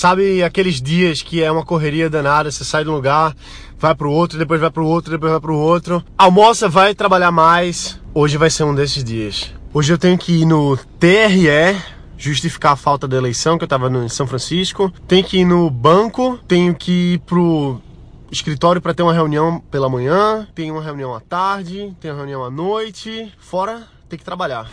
Sabe aqueles dias que é uma correria danada, você sai de um lugar, vai pro outro, depois vai pro outro, depois vai pro outro. Almoça, vai trabalhar mais. Hoje vai ser um desses dias. Hoje eu tenho que ir no TRE, justificar a falta da eleição, que eu tava em São Francisco. Tenho que ir no banco, tenho que ir pro escritório para ter uma reunião pela manhã, tem uma reunião à tarde, tem uma reunião à noite, fora tem que trabalhar.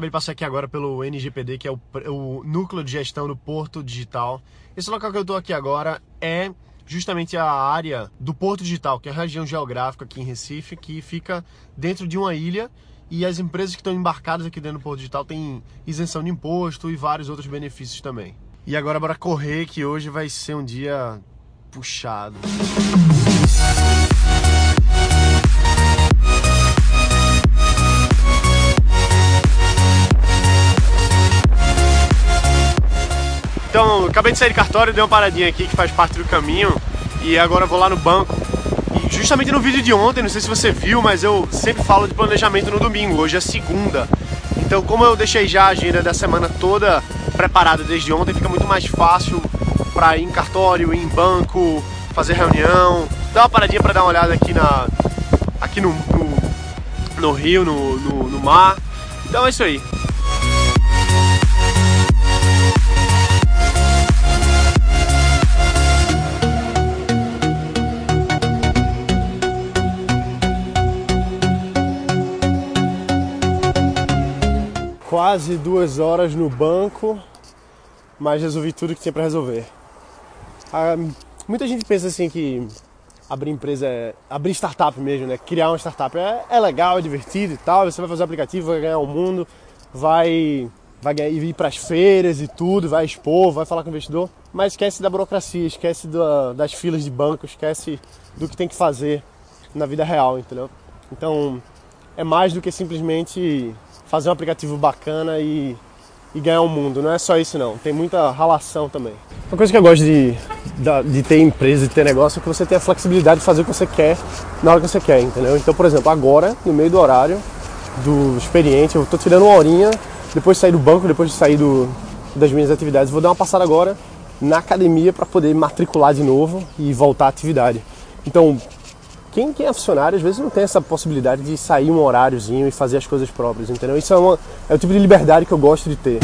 Acabei de passar aqui agora pelo NGPD, que é o, o Núcleo de Gestão do Porto Digital. Esse local que eu estou aqui agora é justamente a área do Porto Digital, que é a região geográfica aqui em Recife, que fica dentro de uma ilha e as empresas que estão embarcadas aqui dentro do Porto Digital têm isenção de imposto e vários outros benefícios também. E agora bora correr que hoje vai ser um dia puxado. Então, acabei de sair de cartório, dei uma paradinha aqui que faz parte do caminho e agora vou lá no banco. E justamente no vídeo de ontem, não sei se você viu, mas eu sempre falo de planejamento no domingo, hoje é segunda. Então, como eu deixei já a agenda da semana toda preparada desde ontem, fica muito mais fácil para ir em cartório, ir em banco, fazer reunião, dar uma paradinha para dar uma olhada aqui na aqui no, no, no rio, no, no, no mar. Então é isso aí. Quase duas horas no banco, mas resolvi tudo que tinha para resolver. Ah, muita gente pensa assim que abrir empresa é abrir startup mesmo, né? Criar uma startup é, é legal, é divertido e tal. Você vai fazer aplicativo, vai ganhar o mundo, vai vai ganhar, ir para as feiras e tudo, vai expor, vai falar com o investidor, mas esquece da burocracia, esquece da, das filas de banco, esquece do que tem que fazer na vida real, entendeu? Então é mais do que simplesmente fazer um aplicativo bacana e, e ganhar o um mundo. Não é só isso não, tem muita relação também. Uma coisa que eu gosto de, de ter empresa, de ter negócio, é que você tem a flexibilidade de fazer o que você quer na hora que você quer, entendeu? Então, por exemplo, agora, no meio do horário do experiente, eu estou tirando uma horinha, depois de sair do banco, depois de sair do, das minhas atividades, vou dar uma passada agora na academia para poder matricular de novo e voltar à atividade. Então, quem, quem é funcionário às vezes não tem essa possibilidade de sair um horáriozinho e fazer as coisas próprias, entendeu? Isso é, uma, é o tipo de liberdade que eu gosto de ter.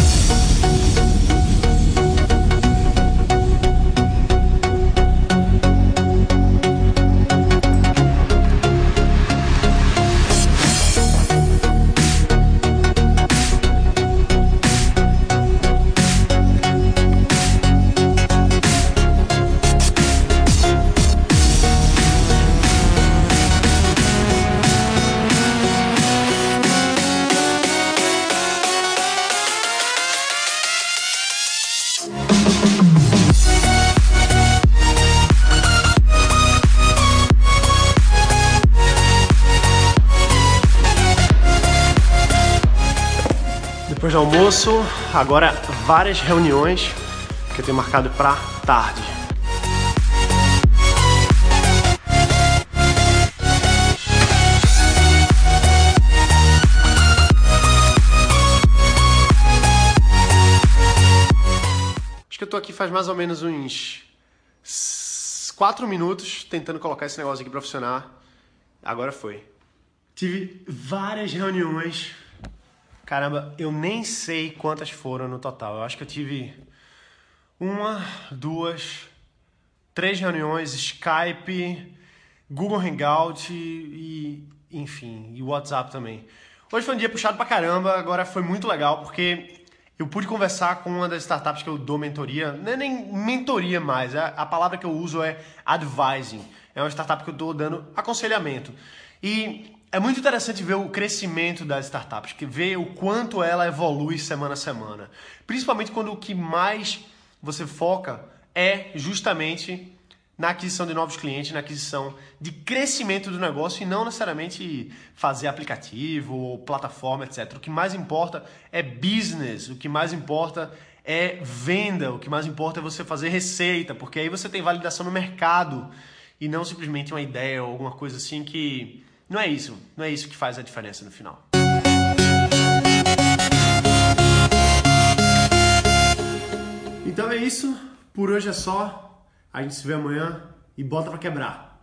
Do almoço, agora várias reuniões que eu tenho marcado para tarde. Acho que eu tô aqui faz mais ou menos uns 4 minutos tentando colocar esse negócio aqui para funcionar. Agora foi. Tive várias reuniões Caramba, eu nem sei quantas foram no total. Eu acho que eu tive uma, duas, três reuniões, Skype, Google Hangout e, enfim, e WhatsApp também. Hoje foi um dia puxado pra caramba, agora foi muito legal porque eu pude conversar com uma das startups que eu dou mentoria, não é nem mentoria mais, a, a palavra que eu uso é advising. É uma startup que eu estou dando aconselhamento. E é muito interessante ver o crescimento das startups, que ver o quanto ela evolui semana a semana. Principalmente quando o que mais você foca é justamente na aquisição de novos clientes, na aquisição de crescimento do negócio e não necessariamente fazer aplicativo ou plataforma, etc. O que mais importa é business, o que mais importa é venda, o que mais importa é você fazer receita, porque aí você tem validação no mercado e não simplesmente uma ideia ou alguma coisa assim que não é isso, não é isso que faz a diferença no final. Então é isso, por hoje é só. A gente se vê amanhã e bota para quebrar.